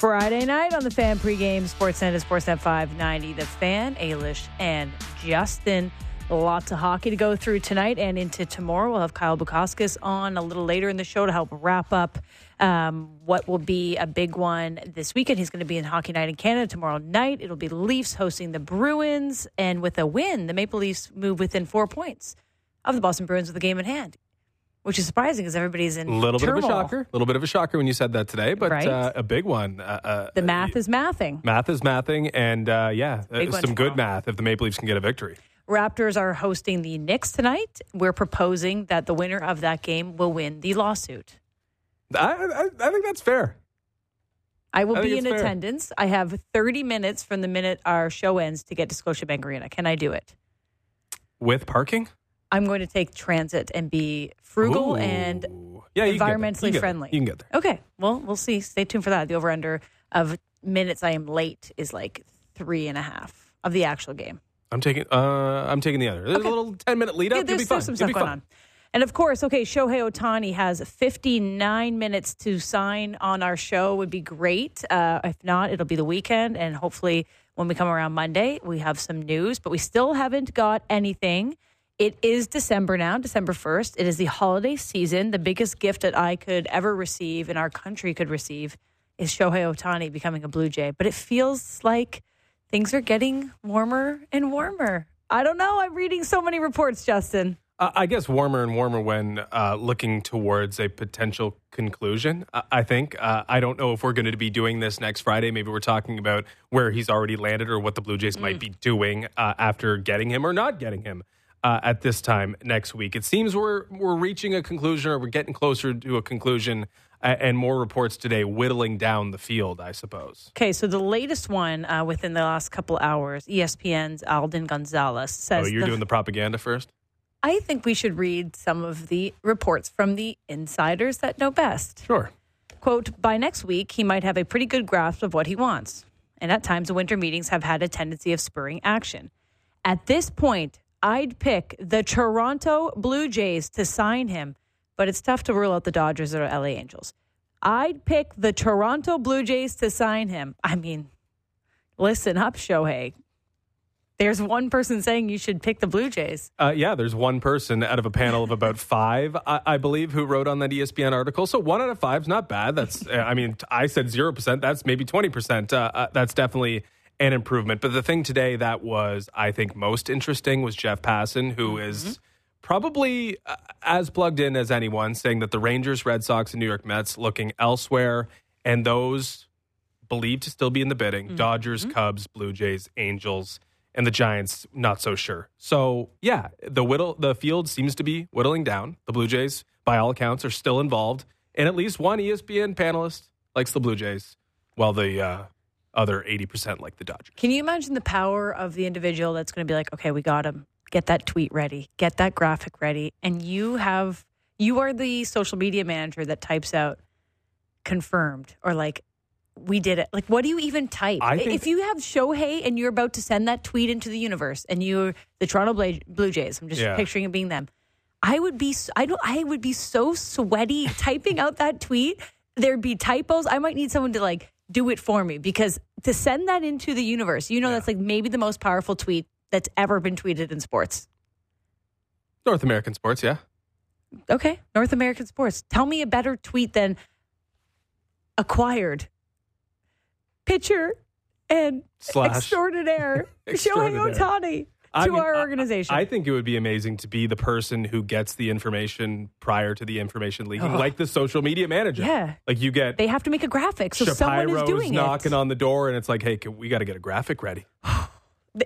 Friday night on the Fan pregame Sportsnet at Sportsnet 590. The Fan, Ailish, and Justin. Lots of hockey to go through tonight and into tomorrow. We'll have Kyle Bukauskas on a little later in the show to help wrap up um, what will be a big one this weekend. He's going to be in Hockey Night in Canada tomorrow night. It'll be Leafs hosting the Bruins, and with a win, the Maple Leafs move within four points of the Boston Bruins with the game in hand which is surprising because everybody's in A little turmoil. bit of a shocker. A little bit of a shocker when you said that today, but Right. uh, a big one. Uh, uh, The math is mathing. math is mathing, and uh, yeah, uh, some good math if the Maple Leafs can get a victory. Raptors are hosting the Knicks tonight. We're proposing that the winner of that game will win the lawsuit. I, I, I think that's fair. I will I be in fair. attendance. I have 30 minutes from the minute our show ends to get to Scotiabank Arena. Can I do it? With parking? I'm going to take transit and be frugal Ooh. and yeah, you can get there. environmentally You friendly. You can get there. Okay. Well, we'll see. Stay tuned for that. The over under of minutes I am late is like three and a half of the actual game. I'm taking. Uh, I'm taking the other. There's Okay. a little ten minute lead up. Yeah, there's, there's some stuff going fun. on. And of course, okay, Shohei Ohtani has 59 minutes to sign on our show. Would be great. Uh, if not, it'll be the weekend, and hopefully, when we come around Monday, we have some news. But we still haven't got anything. It is December now, December 1st. It is the holiday season. The biggest gift that I could ever receive and our country could receive is Shohei Ohtani becoming a Blue Jay. But it feels like things are getting warmer and warmer. I don't know. I'm reading so many reports, Justin. Uh, I guess warmer and warmer when uh, looking towards a potential conclusion. I, I think. Uh, I don't know if we're going to be doing this next Friday. Maybe we're talking about where he's already landed or what the Blue Jays might be doing uh, after getting him or not getting him uh, at this time next week. It seems we're we're reaching a conclusion or we're getting closer to a conclusion. Uh, and more reports today whittling down the field, I suppose. Okay, so the latest one uh, within the last couple hours, ESPN's Alden Gonzalez says. Oh, you're the- doing the propaganda first? I think we should read some of the reports from the insiders that know best. Sure. Quote, by next week, he might have a pretty good grasp of what he wants. And at times, the winter meetings have had a tendency of spurring action. At this point, I'd pick the Toronto Blue Jays to sign him, but it's tough to rule out the Dodgers or LA Angels. I'd pick the Toronto Blue Jays to sign him. I mean, listen up, Shohei. There's one person saying you should pick the Blue Jays. Uh, yeah, there's one person out of a panel of about five, I, I believe, who wrote on that ESPN article. So one out of five is not bad. That's, I mean, I said zero percent. That's maybe twenty percent. Uh, uh, that's definitely an improvement. But the thing today that was, I think, most interesting was Jeff Passan, who is probably uh, as plugged in as anyone, saying that the Rangers, Red Sox, and New York Mets looking elsewhere, and those believed to still be in the bidding: Dodgers, Cubs, Blue Jays, Angels and the Giants not so sure. So yeah, the whittle the field seems to be whittling down. The Blue Jays, by all accounts, are still involved, and at least one ESPN panelist likes the Blue Jays, while the uh, other eighty percent like the Dodgers. Can you imagine the power of the individual that's going to be like, okay, we got him. Get that tweet ready. Get that graphic ready. And you have, you are the social media manager that types out confirmed or like, we did it. Like, what do you even type? If you have Shohei and you're about to send that tweet into the universe and you're the Toronto Blue Jays, I'm just Yeah. picturing it being them. I would be, I don't, I would be so sweaty typing out that tweet. There'd be typos. I might need someone to like do it for me because to send that into the universe, you know, that's like maybe the most powerful tweet that's ever been tweeted in sports. North American sports, yeah. Okay, North American sports. Tell me a better tweet than acquired pitcher and Slash. extraordinaire Shohei Extraordinaire. Ohtani to I mean, our organization. I think it would be amazing to be the person who gets the information prior to the information leaking, like the social media manager. Yeah. like you get they have to make a graphic, so someone is doing knocking it. on the door, and it's like, hey, we got to get a graphic ready.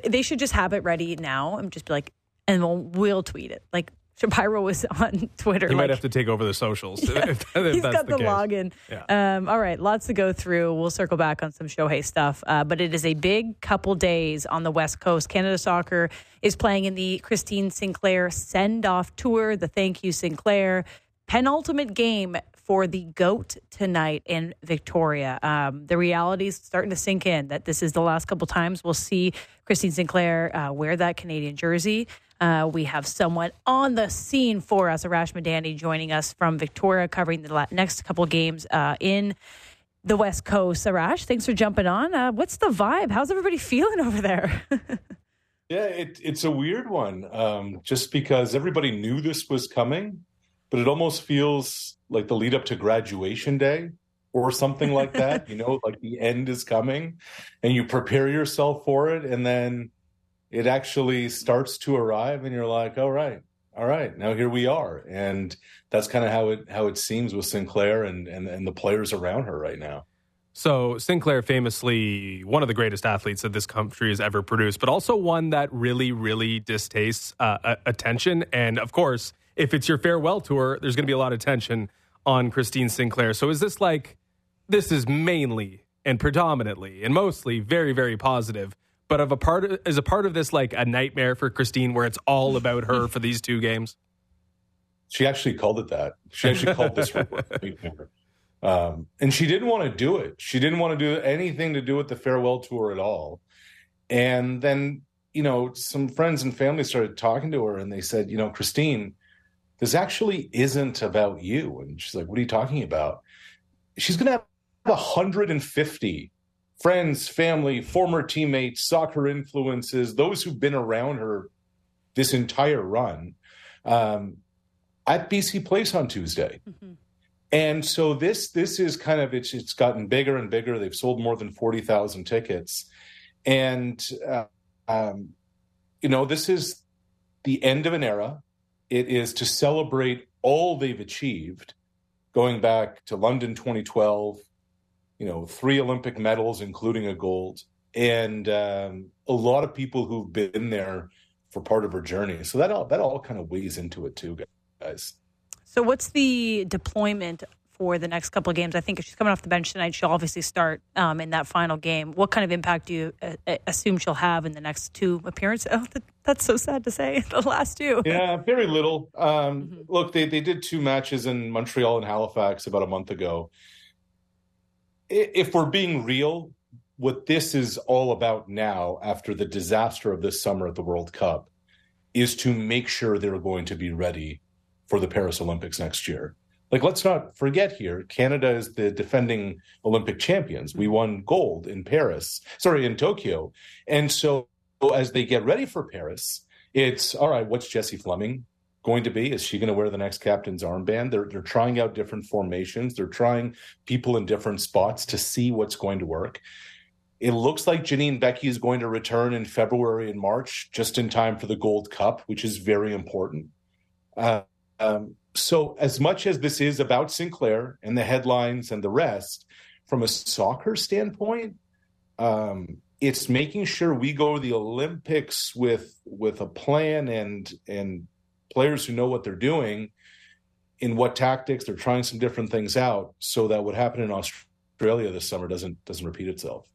They should just have it ready now and just be like, and we'll, we'll tweet it. Like Shapiro was on Twitter. You like, might have to take over the socials. if, if He's got the, case. login. Yeah. Um, all right, lots to go through. We'll circle back on some Shohei stuff, uh, but it is a big couple days on the West Coast. Canada Soccer is playing in the Christine Sinclair send off tour, the Thank You Sinclair penultimate game for the GOAT tonight in Victoria. Um, the reality is starting to sink in that this is the last couple times we'll see Christine Sinclair uh, wear that Canadian jersey. Uh, we have someone on the scene for us, Arash Madani, joining us from Victoria, covering the next couple games uh, in the West Coast. Arash, thanks for jumping on. Uh, what's the vibe? How's everybody feeling over there? yeah, it, it's a weird one. Um, just because everybody knew this was coming, but it almost feels like the lead up to graduation day or something like that. you know, like the end is coming, and you prepare yourself for it, and then it actually starts to arrive, and you're like, all right, all right, now here we are, and that's kind of how it how it seems with Sinclair and, and and the players around her right now. So Sinclair, famously one of the greatest athletes that this country has ever produced, but also one that really, really distastes uh, attention. And of course, if it's your farewell tour, there's going to be a lot of tension on Christine Sinclair. So is this like this is mainly and predominantly and mostly very, very positive? But of a part of, is a part of this like a nightmare for Christine where it's all about her for these two games? She actually called it that. She actually called this her um, and she didn't want to do it. She didn't want to do anything to do with the farewell tour at all. And then, you know, some friends and family started talking to her and they said, you know, Christine, this actually isn't about you. And she's like, what are you talking about? She's going to have 150 friends, family, former teammates, soccer influences, those who've been around her this entire run um, at BC Place on Tuesday. Mm-hmm. And so this this is kind of it's it's gotten bigger and bigger. They've sold more than forty thousand tickets, and uh, um, you know this is the end of an era. It is to celebrate all they've achieved, going back to London 2012, you know, three Olympic medals, including a gold, and um, a lot of people who've been there for part of her journey. So that all that all kind of weighs into it too, guys. So what's the deployment for the next couple of games? I think if she's coming off the bench tonight, she'll obviously start um, in that final game. What kind of impact do you uh, uh assume she'll have in the next two appearances? Oh, that's so sad to say. The last two. Yeah, very little. Um, mm-hmm. Look, they they did two matches in Montreal and Halifax about a month ago if we're being real, what this is all about now, after the disaster of this summer at the World Cup, is to make sure they're going to be ready for the Paris Olympics next year. Like, let's not forget here, Canada is the defending Olympic champions. We won gold in Paris, sorry, in Tokyo. And so as they get ready for Paris, it's all right, what's Jessie Fleming going to be? Is she going to wear the next captain's armband? They're they're trying out different formations. They're trying people in different spots to see what's going to work. It looks like Janine Beckie is going to return in February and March, just in time for the Gold Cup, which is very important. Uh, um, so, as much as this is about Sinclair and the headlines and the rest, from a soccer standpoint, um, it's making sure we go to the Olympics with with a plan and and players who know what they're doing in what tactics they're trying some different things out so that what happened in Australia this summer doesn't doesn't repeat itself.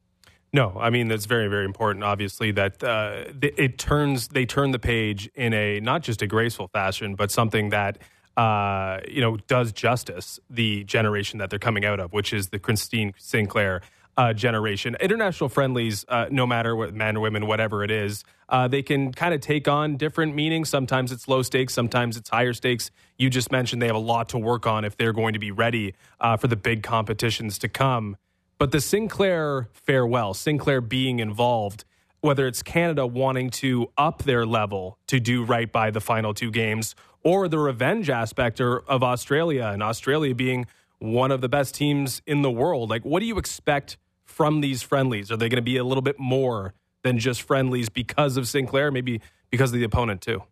No, I mean that's very very important. Obviously, that uh, it turns they turn the page in a not just a graceful fashion, but something that uh, you know does justice the generation that they're coming out of, which is the Christine Sinclair uh, generation. International friendlies, uh, no matter what men or women, whatever it is, uh, they can kind of take on different meanings. Sometimes it's low stakes, sometimes it's higher stakes. You just mentioned they have a lot to work on if they're going to be ready uh, for the big competitions to come. But the Sinclair farewell, Sinclair being involved, whether it's Canada wanting to up their level to do right by the final two games, or the revenge aspect of Australia and Australia being one of the best teams in the world. Like, what do you expect from these friendlies? Are they going to be a little bit more than just friendlies because of Sinclair, maybe because of the opponent too?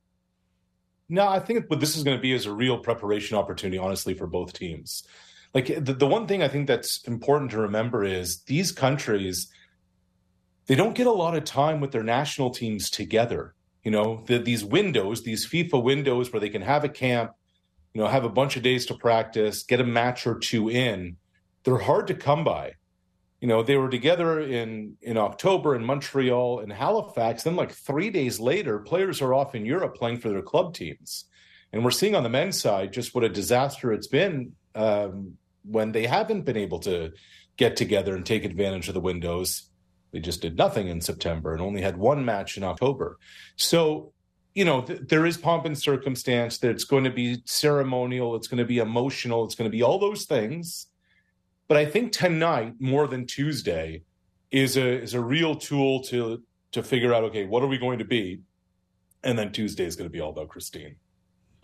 No, I think what this is going to be is a real preparation opportunity, honestly, for both teams. Like the, the one thing I think that's important to remember is these countries, they don't get a lot of time with their national teams together. You know, the, these windows, these FIFA windows where they can have a camp, you know, have a bunch of days to practice, get a match or two in, they're hard to come by you know they were together in in october in montreal and halifax. Then like three days later players are off in europe playing for their club teams. And we're seeing on the men's side just what a disaster it's been um, when they haven't been able to get together and take advantage of the windows. They just did nothing in september and only had one match in october. So you know th- there is pomp and circumstance. That it's going to be ceremonial. It's going to be emotional. It's going to be all those things But I think tonight, more than Tuesday, is a is a real tool to to figure out okay, what are we going to be? And then Tuesday is going to be all about Christine.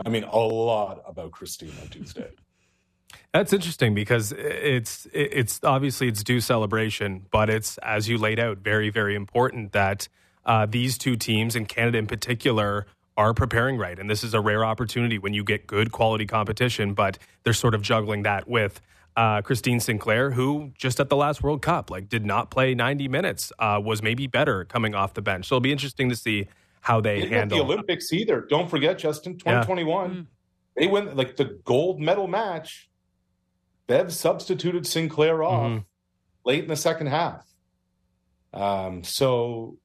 I mean, a lot about Christine on Tuesday. That's interesting because it's it's obviously it's due celebration, but it's as you laid out, very very important that uh, these two teams and Canada in particular are preparing right, and this is a rare opportunity when you get good quality competition. But they're sort of juggling that with uh, Christine Sinclair, who just at the last World Cup like did not play 90 minutes, uh, was maybe better coming off the bench. So it'll be interesting to see how they Didn't handle the Olympics either. Don't forget, Justin, 2021, Yeah. Mm. they went like the gold medal match. Bev substituted Sinclair off Mhm. late in the second half. Um, so it,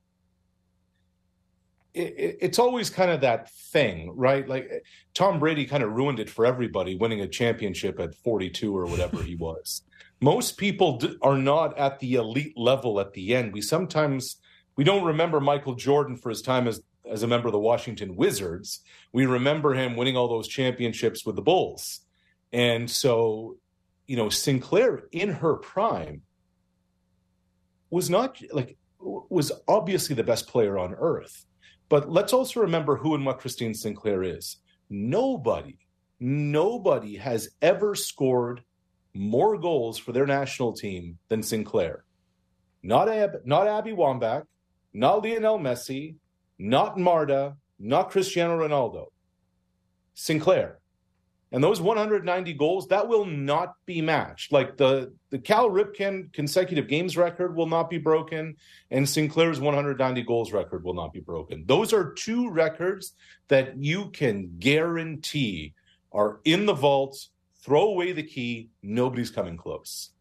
it, it's always kind of that thing, right? Like eh, Tom Brady kind of ruined it for everybody, winning a championship at 42 or whatever he was. Most people d- are not at the elite level at the end. We sometimes we don't remember Michael Jordan for his time as as a member of the Washington Wizards. We remember him winning all those championships with the Bulls. And so, you know, Sinclair in her prime was not like was obviously the best player on earth. But let's also remember who and what Christine Sinclair is. Nobody, nobody has ever scored more goals for their national team than Sinclair. Not Ab- not Abby Wambach, not Lionel Messi, not Marta, not Cristiano Ronaldo. Sinclair. And those 190 goals, that will not be matched. Like the, the Cal Ripken consecutive games record will not be broken, and Sinclair's 190 goals record will not be broken. Those are two records that you can guarantee are in the vault. Throw away the key. Nobody's coming close.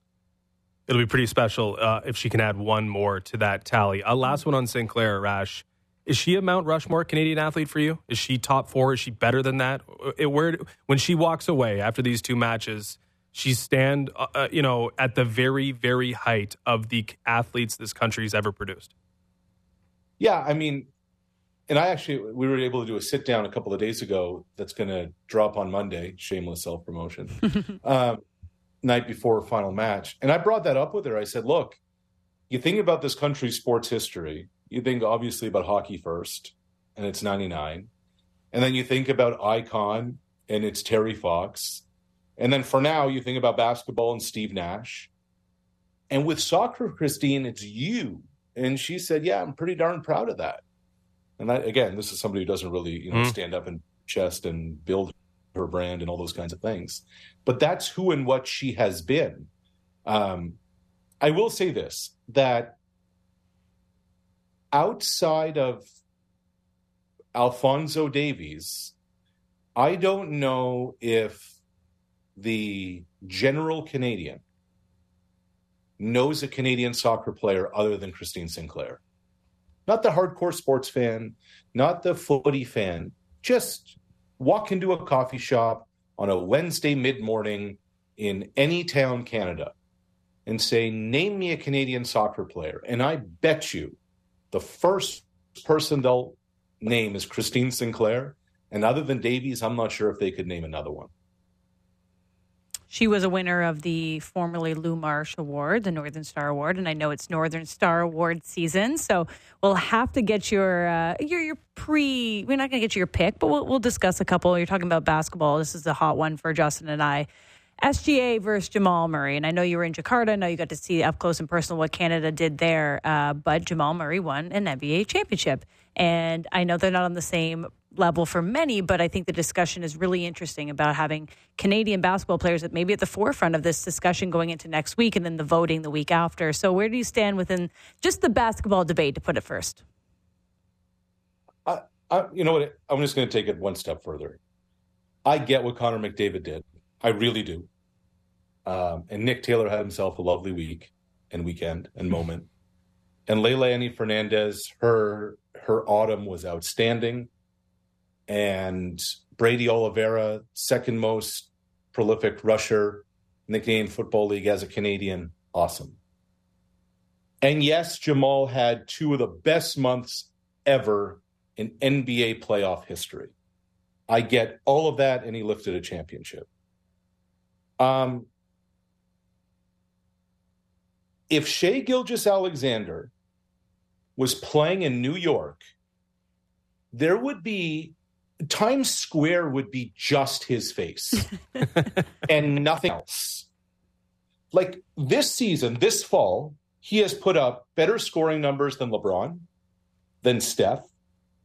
It'll be pretty special uh, if she can add one more to that tally. A last one on Sinclair, Rash. Is she a Mount Rushmore Canadian athlete for you? Is she top four? Is she better than that? It, where when she walks away after these two matches, she stand uh, uh, you know at the very very height of the athletes this country's ever produced. Yeah, I mean, and I actually we were able to do a sit down a couple of days ago. That's going to drop on Monday. Shameless self promotion. um, night before final match, and I brought that up with her. I said, "Look, you think about this country's sports history. You think obviously about hockey first, and it's '99, and then you think about icon, and it's Terry Fox, and then for now you think about basketball and Steve Nash, and with soccer, Christine, it's you." And she said, "Yeah, I'm pretty darn proud of that." And that, again, this is somebody who doesn't really, you know, Mm. stand up and chest and build her brand and all those kinds of things. But that's who and what she has been. Um, I will say this: that outside of Alfonso Davies, I don't know if the general Canadian knows a Canadian soccer player other than Christine Sinclair. Not the hardcore sports fan, not the footy fan. Just walk into a coffee shop on a Wednesday mid morning in any town, Canada, and say, Name me a Canadian soccer player. And I bet you the first person they'll name is Christine Sinclair. And other than Davies, I'm not sure if they could name another one. She was a winner of the formerly Lou Marsh Award, the Northern Star Award, and I know it's Northern Star Award season, so we'll have to get your uh, your your pre. We're not going to get you your pick, but we'll we'll discuss a couple. You're talking about basketball. This is a hot one for Justin and I. SGA versus Jamal Murray, and I know you were in Jakarta. I know you got to see up close and personal what Canada did there, uh, but Jamal Murray won an NBA championship, and I know they're not on the same level for many, but I think the discussion is really interesting about having Canadian basketball players that maybe at the forefront of this discussion going into next week and then the voting the week after. So, where do you stand within just the basketball debate, to put it first? I, I, you know what? I'm just going to take it one step further. I get what Connor McDavid did. I really do. Um, and Nick Taylor had himself a lovely week and weekend and moment. And Leylah Annie Fernandez, her her autumn was outstanding. And Brady Oliveira, second most prolific rusher in the Canadian Football League as a Canadian, awesome. And yes, Jamal had two of the best months ever in NBA playoff history. I get all of that, and he lifted a championship. Um, if Shai Gilgeous-Alexander was playing in New York, there would be Times Square would be just his face and nothing else. Like this season, this fall, he has put up better scoring numbers than LeBron, than Steph,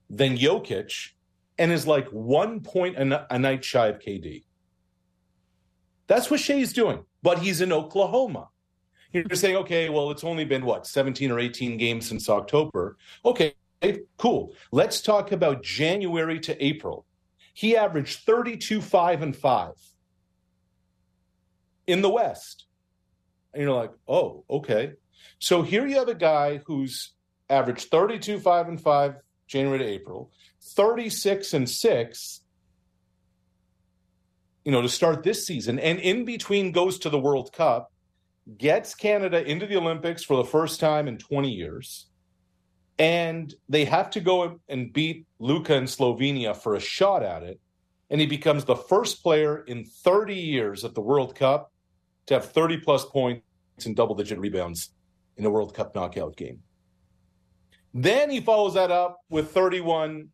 than Jokic, and is like one point a, a night shy of KD. That's what Shai's doing, but he's in Oklahoma. You're saying, okay, well, it's only been what, 17 or 18 games since October. Okay, cool. Let's talk about January to April. He averaged 32, 5, and 5 in the West. And you're like, oh, okay. So here you have a guy who's averaged 32, 5, and 5 January to April, 36 and 6 you know to start this season and in between goes to the World Cup gets Canada into the Olympics for the first time in 20 years and they have to go and beat Luka in Slovenia for a shot at it and he becomes the first player in 30 years at the World Cup to have 30 plus points and double digit rebounds in a World Cup knockout game. Then he follows that up with 31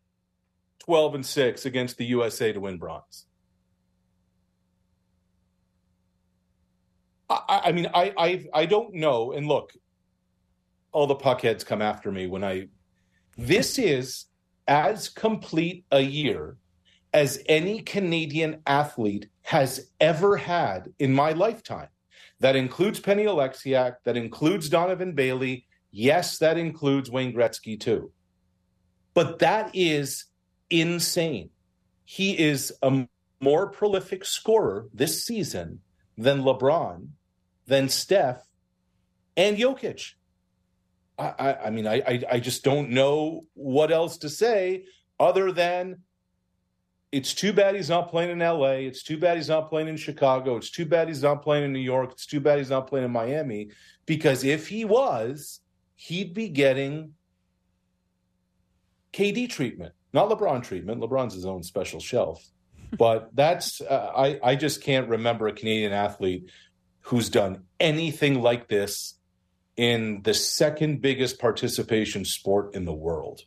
12 and 6 against the USA to win bronze. I, I mean, I, I I don't know. And look, all the puckheads come after me when I. This is as complete a year as any Canadian athlete has ever had in my lifetime. That includes Penny Oleksiak. That includes Donovan Bailey. Yes, that includes Wayne Gretzky too. But that is insane. He is a more prolific scorer this season than LeBron, than Steph, and Jokic. I, I, I mean, I, I, I just don't know what else to say other than it's too bad he's not playing in LA. It's too bad he's not playing in Chicago. It's too bad he's not playing in New York. It's too bad he's not playing in Miami. Because if he was, he'd be getting KD treatment, not LeBron treatment. LeBron's his own special shelf. But that's, uh, I, I just can't remember a Canadian athlete who's done anything like this in the second biggest participation sport in the world.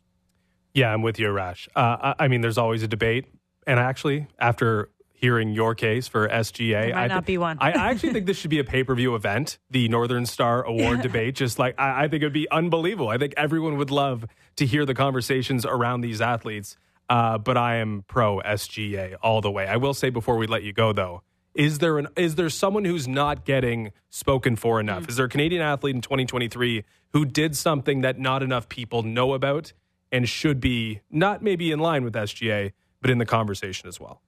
Yeah, I'm with you, Rash. Uh, I, I mean, there's always a debate. And actually, after hearing your case for SGA. There might I not th- be one. I I actually think this should be a pay per view event, the Northern Star Award debate. Just like I, I think it would be unbelievable. I think everyone would love to hear the conversations around these athletes. Uh, but I am pro SGA all the way. I will say before we let you go, though, is there an is there someone who's not getting spoken for enough? Mm. Is there a Canadian athlete in 2023 who did something that not enough people know about and should be not maybe in line with SGA, but in the conversation as well?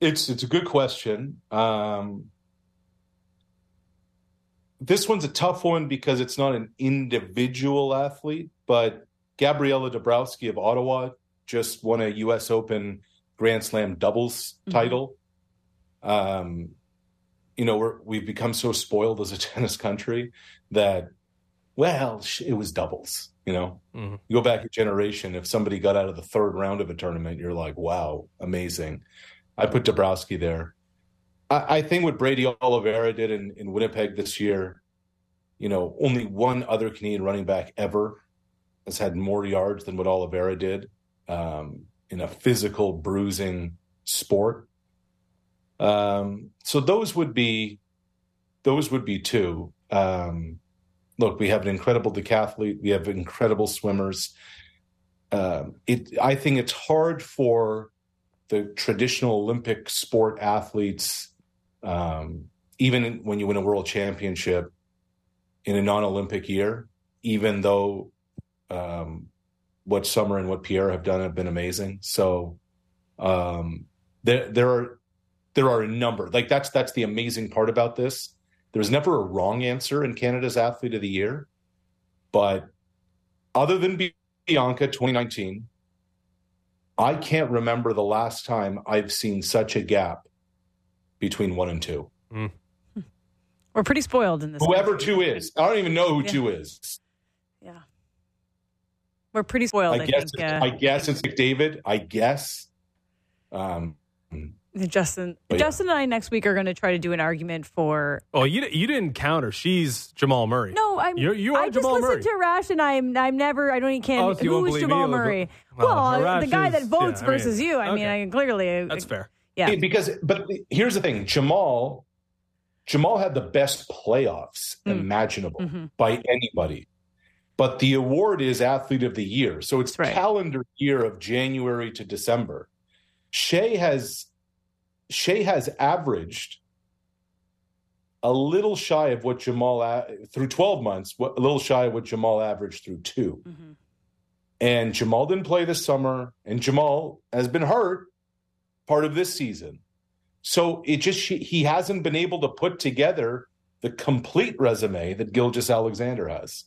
It's it's a good question. Um, this one's a tough one because it's not an individual athlete, but Gabriela Dabrowski of Ottawa just won a U.S. Open Grand Slam doubles Mhm. title. Um, you know, we're, we've become so spoiled as a tennis country that, well, it was doubles. You know, Mhm. you go back a generation. If somebody got out of the third round of a tournament, you're like, wow, amazing. I put Dabrowski there. I, I think what Brady Oliveira did in, in Winnipeg this year, you know, only one other Canadian running back ever has had more yards than what Oliveira did um, in a physical bruising sport. Um, so those would be those would be two. Um, look, we have an incredible decathlete. We have incredible swimmers. Um, it, I think it's hard for the traditional Olympic sport athletes, um, even when you win a world championship in a non-Olympic year, even though um, what Summer and what Pierre have done have been amazing. So um, there, there are there are a number. Like that's that's the amazing part about this. There's never a wrong answer in Canada's Athlete of the Year, but other than Bianca 2019, I can't remember the last time I've seen such a gap between one and two. We're pretty spoiled in this. Whoever country. two is, I don't even know who Yeah. two is. Yeah. We're pretty spoiled, I, I guess think. uh, I guess it's McDavid. I guess. Um, Justin, But yeah. Justin and I next week are going to try to do an argument for. Oh, you you didn't counter. She's Jamal Murray. No, I'm. You're, you are I just Jamal listen Murray. to Rash, and I'm. I'm never. I don't even can. Oh, so who's Jamal me? Murray? well, Well, the guy that votes yeah, I mean, versus you. I mean, okay. I clearly. That's fair. Yeah. Yeah, because but here's the thing, Jamal Jamal had the best playoffs Mm. imaginable Mhm. by anybody. But the award is athlete of the year. So it's right. calendar year of January to December. Shai has Shai has averaged a little shy of what Jamal through 12 months, a little shy of what Jamal averaged through 2. Mhm. And Jamal didn't play this summer, and Jamal has been hurt part of this season. So it just he hasn't been able to put together the complete resume that Gilgeous-Alexander has.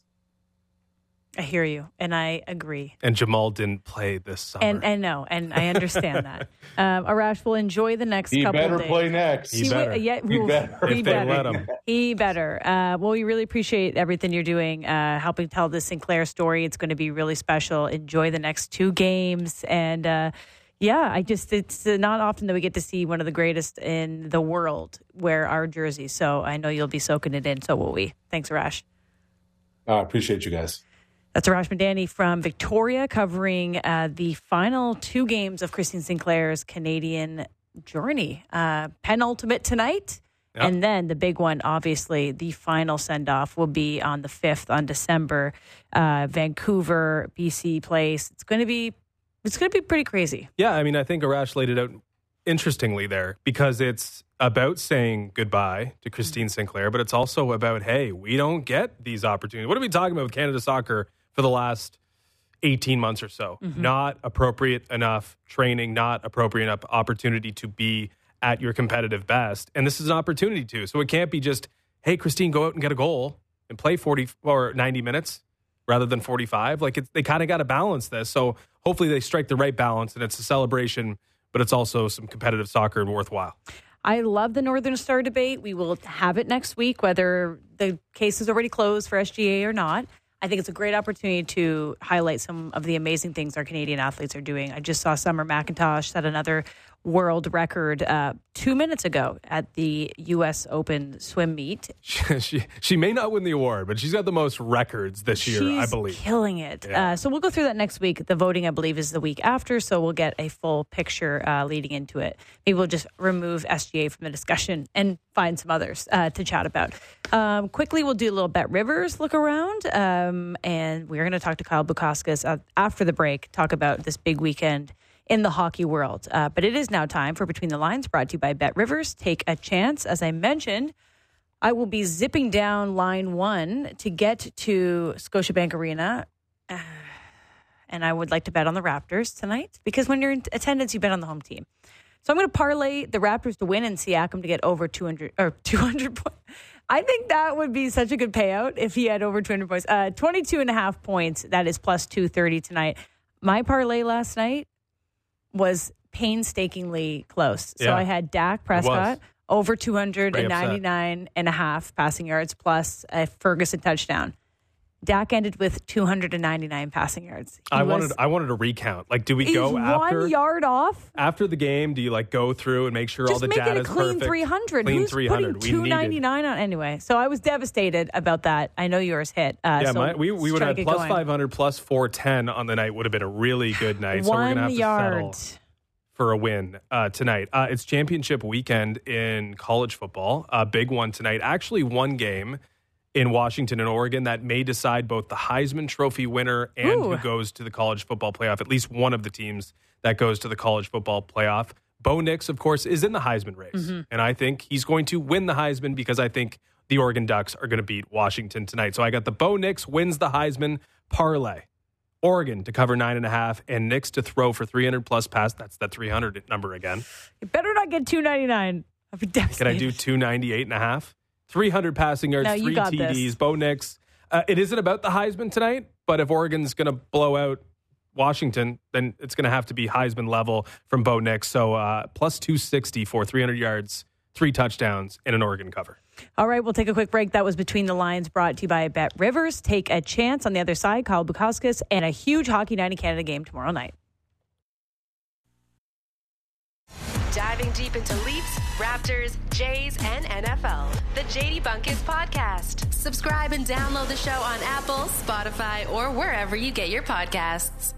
I hear you, and I agree. And Jamal didn't play this summer. And and no, and I understand that. Um, Arash will enjoy the next He couple better days. play next. He wi- better. yeah, He oof, better. he If they better. let him. He better. Uh, well, we really appreciate everything you're doing, uh, helping tell the Sinclair story. It's going to be really special. Enjoy the next two games. And uh, yeah, I just, it's uh, not often that we get to see one of the greatest in the world wear our jersey. So I know you'll be soaking it in. So will we. Thanks, Arash. I appreciate you guys. That's Arash Madani from Victoria covering uh, the final two games of Christine Sinclair's Canadian journey. Uh, penultimate tonight. Yep. And then the big one, obviously, the final send off will be on the 5th on December. Uh, Vancouver, BC place. It's going to be. It's going to be pretty crazy. Yeah, I mean, I think Arash laid it out interestingly there because it's about saying goodbye to Christine Sinclair, but it's also about, hey, we don't get these opportunities. What are we talking about with Canada soccer for the last 18 months or so? Mm-hmm. Not appropriate enough training, not appropriate enough opportunity to be at your competitive best. And this is an opportunity to. So it can't be just, hey, Christine, go out and get a goal and play 40 or 90 minutes rather than 45. Like it's, they kind of got to balance this. So hopefully they strike the right balance and it's a celebration, but it's also some competitive soccer and worthwhile. I love the Northern Star debate. We will have it next week, whether the case is already closed for SGA or not. I think it's a great opportunity to highlight some of the amazing things our Canadian athletes are doing. I just saw Summer McIntosh set another world record uh, two minutes ago at the U.S. Open swim meet. She, she, she may not win the award, but she's got the most records this year, I believe. killing it. Yeah. Uh, so we'll go through that next week. The voting, I believe, is the week after, so we'll get a full picture uh, leading into it. Maybe we'll just remove SGA from the discussion and find some others uh, to chat about. Um, quickly, we'll do a little Bet Rivers look around, um, and we're going to talk to Kyle Bukauskas uh, after the break. Talk about this big weekend in the hockey world. Uh, but it is now time for Between the Lines, brought to you by Bet Rivers. Take a chance, as I mentioned. I will be zipping down line one to get to Scotiabank Arena. And I would like to bet on the Raptors tonight because when you're in attendance, you bet on the home team. So I'm going to parlay the Raptors to win and Siakam to get over 200 or 200 points. I think that would be such a good payout if he had over 200 points. Uh, 22 and a half points. That is plus 230 tonight. My parlay last night was painstakingly close. So Yeah. I had Dak Prescott over 299 and a half passing yards plus a Ferguson touchdown. Dak ended with 299 passing yards. He I was- wanted I wanted a recount. Like, do we go after one yard off. after the game? Do you like go through and make sure all Just the make data it a clean perfect? 300. Clean Who's 300. putting We needed- 299 on anyway? So I was devastated about that. I know yours hit. Uh, Yeah, so my, we, we would have to get plus going. 500 plus 410 on the night would have been a really good night. so we're gonna have to yard. settle for a win uh, tonight. Uh, it's championship weekend in college football. A big one tonight. Actually, one game in Washington and Oregon that may decide both the Heisman Trophy winner and Ooh. who goes to the college football playoff. At least one of the teams that goes to the college football playoff. Bo Nix, of course, is in the Heisman race, Mm-hmm. and I think he's going to win the Heisman because I think the Oregon Ducks are going to beat Washington tonight. So I got the Bo Nix wins the Heisman parlay. Oregon to cover nine and a half, and Nix to throw for 300 plus pass. That's that 300 number again. You better not get 299. I'd be devastated. Can I do 298 and a half? 300 passing yards, No, three TDs. this. Bo Nix. Uh, it isn't about the Heisman tonight, but if Oregon's going to blow out Washington, then it's going to have to be Heisman level from Bo Nix. So uh, plus 260 for 300 yards, three touchdowns, and an Oregon cover. All right, we'll take a quick break. That was Between the Lines brought to you by Bet Rivers. Take a chance on the other side, Kyle Bukauskas, and a huge Hockey Night in Canada game tomorrow night. Diving deep into Leafs, Raptors, Jays, and NFL. The JD Bunkis Podcast. Subscribe and download the show on Apple, Spotify, or wherever you get your podcasts.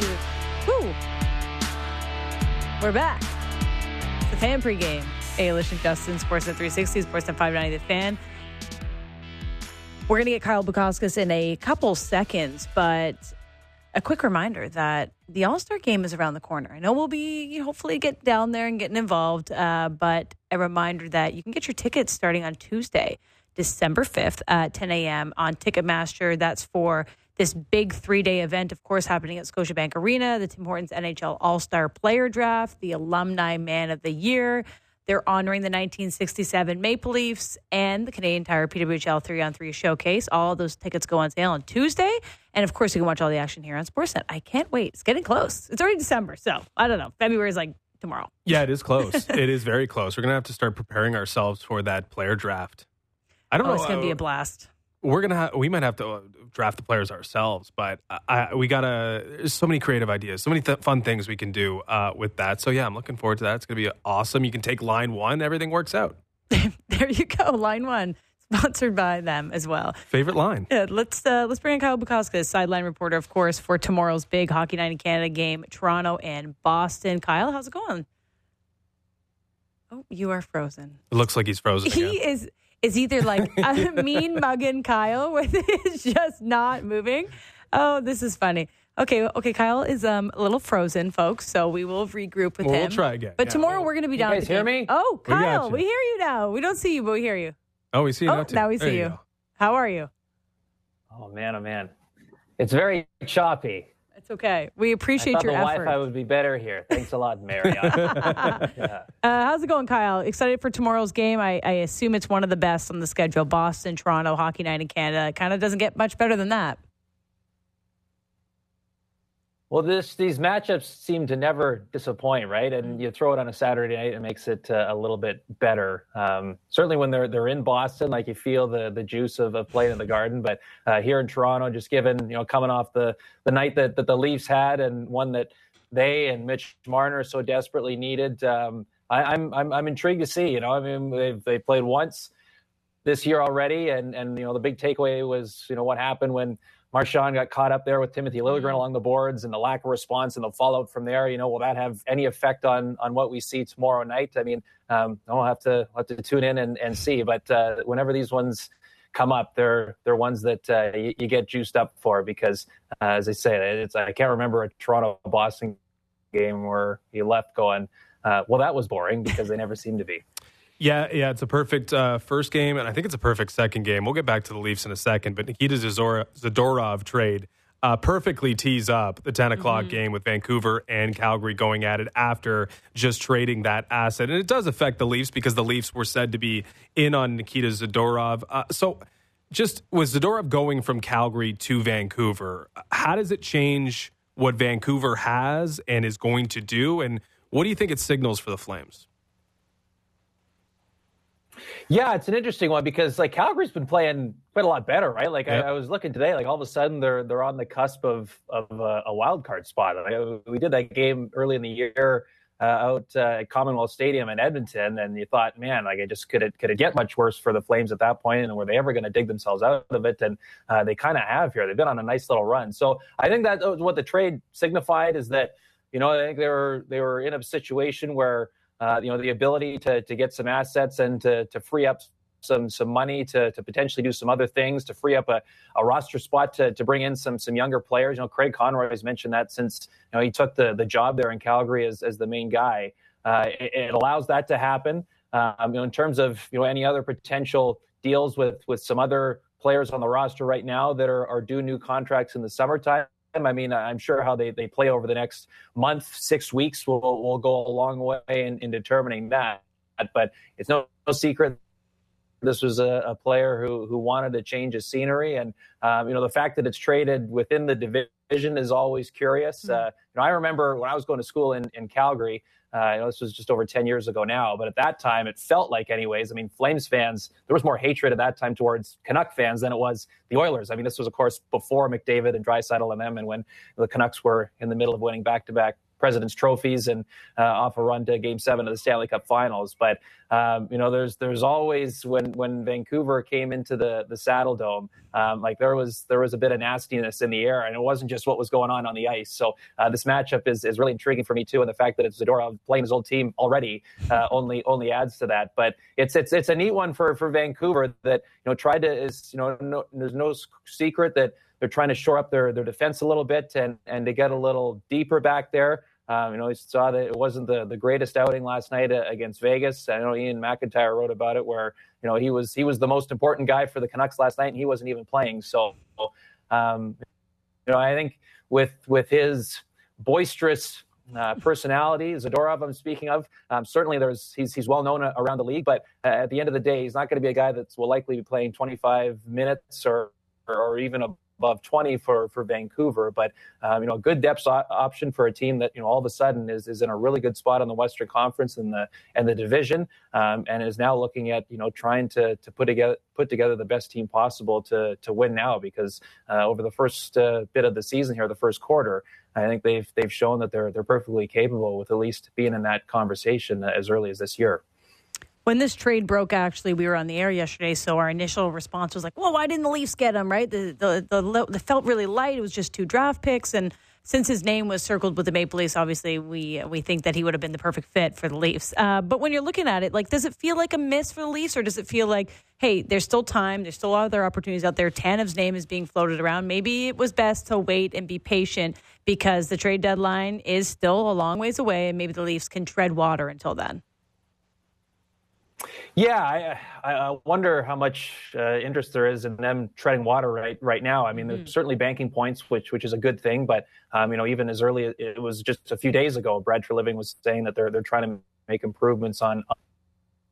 Do! We're back. It's the fan pregame. Ailish and Justin, Sportsnet 360, Sportsnet 590, the fan. We're gonna get Kyle Bukauskas in a couple seconds, but a quick reminder that the All Star game is around the corner. I know we'll be hopefully get down there and getting involved, uh, but a reminder that you can get your tickets starting on Tuesday, December 5th at 10 a.m. on Ticketmaster. That's for this big three day event, of course, happening at Scotiabank Arena, the Tim Hortons NHL All Star Player Draft, the Alumni Man of the Year. They're honoring the 1967 Maple Leafs and the Canadian Tire PWHL 3 on 3 showcase. All those tickets go on sale on Tuesday. And of course, you can watch all the action here on Sportsnet. I can't wait. It's getting close. It's already December. So I don't know. February is like tomorrow. Yeah, it is close. it is very close. We're gonna have to start preparing ourselves for that player draft. I don't Oh, know. it's going to be uh, a blast. We're gonna have, we might have to uh, draft the players ourselves, but I, I, we gotta. There's so many creative ideas, so many th- fun things we can do uh, with that. So yeah, I'm looking forward to that. It's gonna be awesome. You can take line one, everything works out. There you go. Line one, sponsored by them as well. Favorite line. Yeah, let's uh, let's bring in Kyle Bukauskas, sideline reporter, of course, for tomorrow's big Hockey Night in Canada game, Toronto and Boston. Kyle, how's it going? Oh, you are frozen. It looks like he's frozen. He again. is is either like a mean mugging Kyle, where it's just not moving. Oh, this is funny. Okay, okay, Kyle is um a little frozen, folks. So we will regroup with Well, him. we'll try again. But Yeah, tomorrow we'll- we're going to be down. at guys the hear me? Oh, Kyle, you. we hear you now. We don't see you, but we hear you. Oh, we see you oh, now too. now we There see you. go. How are you? Oh man, oh man, it's very choppy. It's okay. We I appreciate thought your the effort. Wi-Fi would be better here. Thanks a lot, Marion. yeah. Uh, how's it going, Kyle? Excited for tomorrow's game? I, I assume it's one of the best on the schedule. Boston, Toronto, Hockey Night in Canada. It kind of doesn't get much better than that. Well, this these matchups seem to never disappoint, right? And you throw it on a Saturday night, it makes it uh, a little bit better. Um, certainly, when they're they're in Boston, like you feel the the juice of, of playing in the Garden. But uh, here in Toronto, just given you know coming off the the night that, that the Leafs had and one that they and Mitch Marner so desperately needed, um, I, I'm I'm I'm intrigued to see. You know, I mean, they've they played once this year already, and and you know the big takeaway was you know what happened when Marchand got caught up there with Timothy Liljegren along the boards and the lack of response and the fallout from there. You know, will that have any effect on on what we see tomorrow night? I mean, um, I'll have to I'll have to tune in and, and see. But uh, whenever these ones come up, they're they're ones that uh, you, you get juiced up for because, uh, as I say, it's I can't remember a Toronto Boston game where he left going. Uh, well, that was boring because they never seem to be. Yeah, yeah, it's a perfect uh, first game, and I think it's a perfect second game. We'll get back to the Leafs in a second, but Nikita Zadorov, trade uh, perfectly tees up the 10 o'clock game with Vancouver and Calgary going at it after just trading that asset. And it does affect the Leafs because the Leafs were said to be in on Nikita Zadorov. Uh, so, just with Zadorov going from Calgary to Vancouver, how does it change what Vancouver has and is going to do? And what do you think it signals for the Flames? Yeah, it's an interesting one because like Calgary's been playing quite a lot better, right? Like Yep. I, I was looking today, like all of a sudden they're they're on the cusp of of uh, a wild card spot. Like, uh, we did that game early in the year uh, out uh, at Commonwealth Stadium in Edmonton, and you thought, man, like it just could it could it get much worse for the Flames at that point, and were they ever going to dig themselves out of it? And uh, they kind of have here. They've been on a nice little run. So I think that was what the trade signified is that you know I think they were they were in a situation where uh, you know the ability to to get some assets and to to free up some some money to to potentially do some other things to free up a, a roster spot to to bring in some some younger players. You know, Craig Conroy has mentioned that since you know he took the the job there in Calgary as as the main guy. Uh, it, it allows that to happen. Um, you know, in terms of you know any other potential deals with with some other players on the roster right now that are, are due new contracts in the summertime. I mean, I'm sure how they, they play over the next month, six weeks will will go a long way in, in determining that. But it's no, no secret this was a, a, player who who wanted to change his scenery, and um, you know the fact that it's traded within the division is always curious. Mm-hmm. Uh, you know, I remember when I was going to school in in Calgary. Uh, you know, this was just over 10 years ago now, but at that time, it felt like, anyways. I mean, Flames fans, there was more hatred at that time towards Canuck fans than it was the Oilers. I mean, this was, of course, before McDavid and Draisaitl and them, and when the Canucks were in the middle of winning back to back President's trophies and uh, off a run to Game Seven of the Stanley Cup Finals. But um, you know, there's there's always when when Vancouver came into the the Saddledome, um, like there was there was a bit of nastiness in the air, and it wasn't just what was going on on the ice. So uh, this matchup is is really intriguing for me too, and the fact that it's Zadorov playing his old team already uh, only only adds to that. But it's it's it's a neat one for for Vancouver that you know tried to is you know no, there's no secret that they're trying to shore up their, their defense a little bit and, and to get a little deeper back there. Um, you know, he saw that it wasn't the, the greatest outing last night uh, against Vegas. I know Iain MacIntyre wrote about it, where you know he was he was the most important guy for the Canucks last night, and he wasn't even playing. So, um, you know, I think with with his boisterous uh, personality, Zadorov, I'm speaking of. Um, certainly, there's he's he's well known around the league, but uh, at the end of the day, he's not going to be a guy that will likely be playing 25 minutes or or, or even a above 20 for for Vancouver. But um, you know, a good depth option for a team that you know all of a sudden is is in a really good spot in the Western Conference and the and the division, um, and is now looking at you know trying to to put together put together the best team possible to to win now because uh, over the first uh, bit of the season here, the first quarter. I think they've they've shown that they're they're perfectly capable with at least being in that conversation as early as this year. When this trade broke, actually, we were on the air yesterday, so our initial response was like, "Well, why didn't the Leafs get him?" Right? The the the, the felt really light. It was just two draft picks, and since his name was circled with the Maple Leafs, obviously we we think that he would have been the perfect fit for the Leafs. Uh, but when you're looking at it, like, does it feel like a miss for the Leafs, or does it feel like, hey, there's still time, there's still other opportunities out there? Tanev's name is being floated around. Maybe it was best to wait and be patient because the trade deadline is still a long ways away, and maybe the Leafs can tread water until then. Yeah, I, I wonder how much uh, interest there is in them treading water right right now. I mean, mm-hmm. there's certainly banking points, which which is a good thing. But um, you know, even as early as it was just a few days ago, Brad Treliving was saying that they're they're trying to make improvements on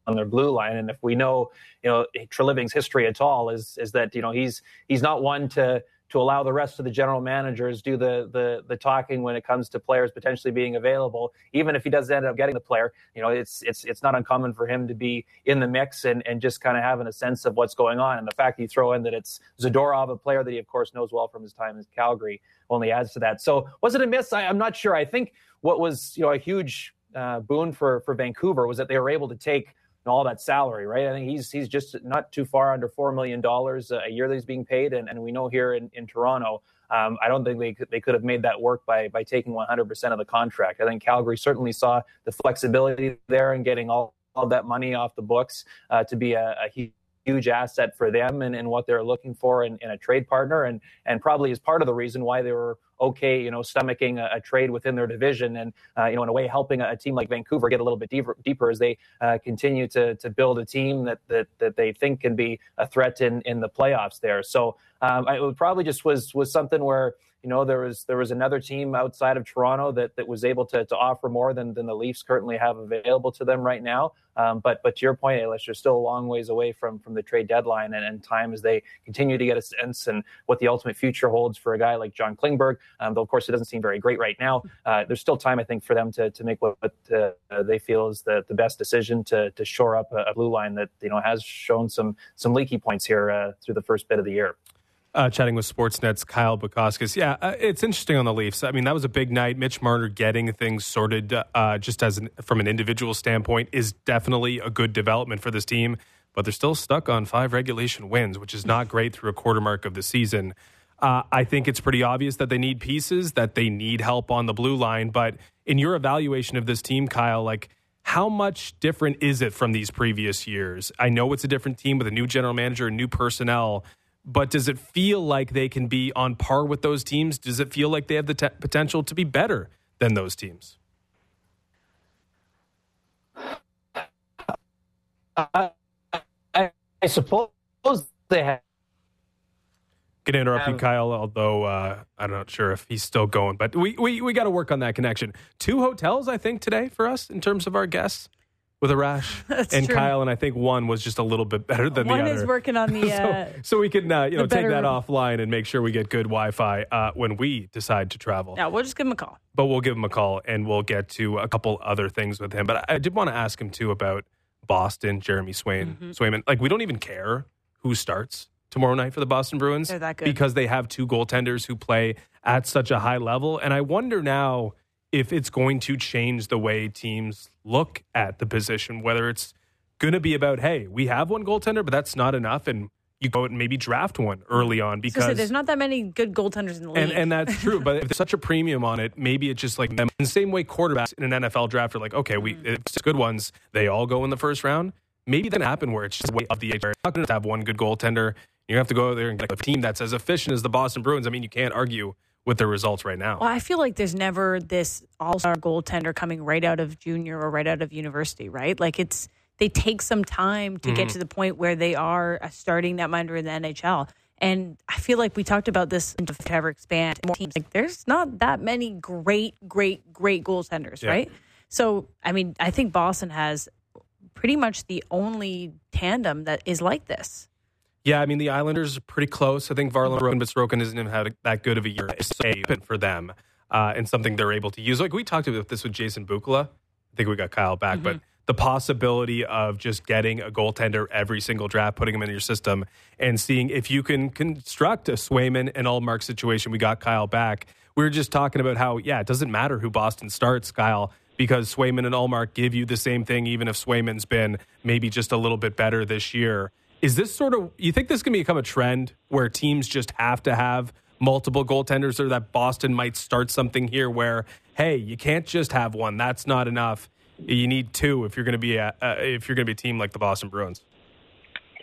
on their blue line. And if we know, you know, Treliving's history at all, is is that you know he's he's not one to to allow the rest of the general managers do the the the talking when it comes to players potentially being available. Even if he doesn't end up getting the player, you know, it's it's it's not uncommon for him to be in the mix and and just kind of having a sense of what's going on. And the fact you throw in that it's Zadorov, a player that he of course knows well from his time in Calgary, only adds to that. So was it a miss? I, I'm not sure. I think what was you know a huge uh, boon for for Vancouver was that they were able to take all that salary, right? I think he's he's just not too far under four million dollars a year that he's being paid, and, and we know here in, in Toronto, um, I don't think they could, they could have made that work by by taking 100% of the contract. I think Calgary certainly saw the flexibility there and getting all, all that money off the books uh, to be a, a huge asset for them and, and what they're looking for in, in, a trade partner and and probably is part of the reason why they were okay you know stomaching a, a trade within their division and uh, you know in a way helping a, a, team like Vancouver get a little bit deeper, deeper as they uh, continue to to build a team that, that that they think can be a threat in in the playoffs there so um, it probably just was was something where you know there was there was another team outside of Toronto that that was able to to offer more than than the Leafs currently have available to them right now. Um, but but to your point, Ailish, you're still a long ways away from from the trade deadline and, and time as they continue to get a sense and what the ultimate future holds for a guy like John Klingberg. Um, though of course it doesn't seem very great right now. Uh, there's still time, I think, for them to to make what, what uh, they feel is the the best decision to to shore up a, a, blue line that you know has shown some some leaky points here uh, through the first bit of the year uh, chatting with Sportsnet's Kyle Bukauskas. Yeah, uh, it's interesting on the Leafs. I mean, that was a big night. Mitch Marner getting things sorted uh, just as an, from an individual standpoint is definitely a good development for this team, but they're still stuck on five regulation wins, which is not great through a quarter mark of the season. Uh, I think it's pretty obvious that they need pieces, that they need help on the blue line. But in your evaluation of this team, Kyle, like, how much different is it from these previous years? I know it's a different team with a new general manager and new personnel, but does it feel like they can be on par with those teams? Does it feel like they have the te- potential to be better than those teams? I, I, I suppose they have. Gonna interrupt um, you, Kyle. Although uh, I'm not sure if he's still going, but we we, we got to work on that connection. Two hotels, I think, today for us in terms of our guests with Arash, and true. Kyle and I think one was just a little bit better than One the other. One is working on the. Uh, so, so we can uh, you know take that offline and make sure we get good Wi-Fi uh, when we decide to travel. yeah, we'll just give him a call. But we'll give him a call and we'll get to a couple other things with him. But I, I did want to ask him too about Boston, Jeremy Swain, Mm-hmm. Swayman. Like we don't even care who starts tomorrow night for the Boston Bruins They're that good. because they have two goaltenders who play at such a high level. And I wonder now if it's going to change the way teams look at the position, whether it's going to be about, hey, we have one goaltender, but that's not enough. And you go out and maybe draft one early on So because there's not that many good goaltenders in the league. and and that's true. But if there's such a premium on it, maybe it's just like them. In the same way quarterbacks in an NFL draft are like, okay, we Mm-hmm. it's good ones. They all go in the first round. Maybe that happen where it's just way of the age. Not going to have one good goaltender. You have to go out there and get a team that's as efficient as the Boston Bruins. I mean, you can't argue with their results right now. Well, I feel like there's never this all-star goaltender coming right out of junior or right out of university, right? Like it's they take some time to Mm-hmm. get to the point where they are uh, starting that minor in the NHL. And I feel like we talked about this to ever expand more teams. Like there's not that many great, great, great goaltenders, Yeah. right? So I mean, I think Boston has pretty much the only tandem that is like this. Yeah, I mean the Islanders are pretty close. I think Varlamov but Sorokin hasn't even had that good of a year It's open for them, uh, and something they're able to use. Like we talked about this with Jason Bukala. I think we got Kyle back, but the possibility of just getting a goaltender every single draft, putting him in your system, and seeing if you can construct a Swayman and Ullmark situation. We got Kyle back. We were just talking about how yeah, it doesn't matter who Boston starts, Kyle. Because Swayman and Ullmark give you the same thing, even if Swayman's been maybe just a little bit better this year. Is this sort of you think this can become a trend where teams just have to have multiple goaltenders, or that Boston might start something here where hey, you can't just have one. That's not enough. You need two if you're going to be a uh, if you're going to be a team like the Boston Bruins.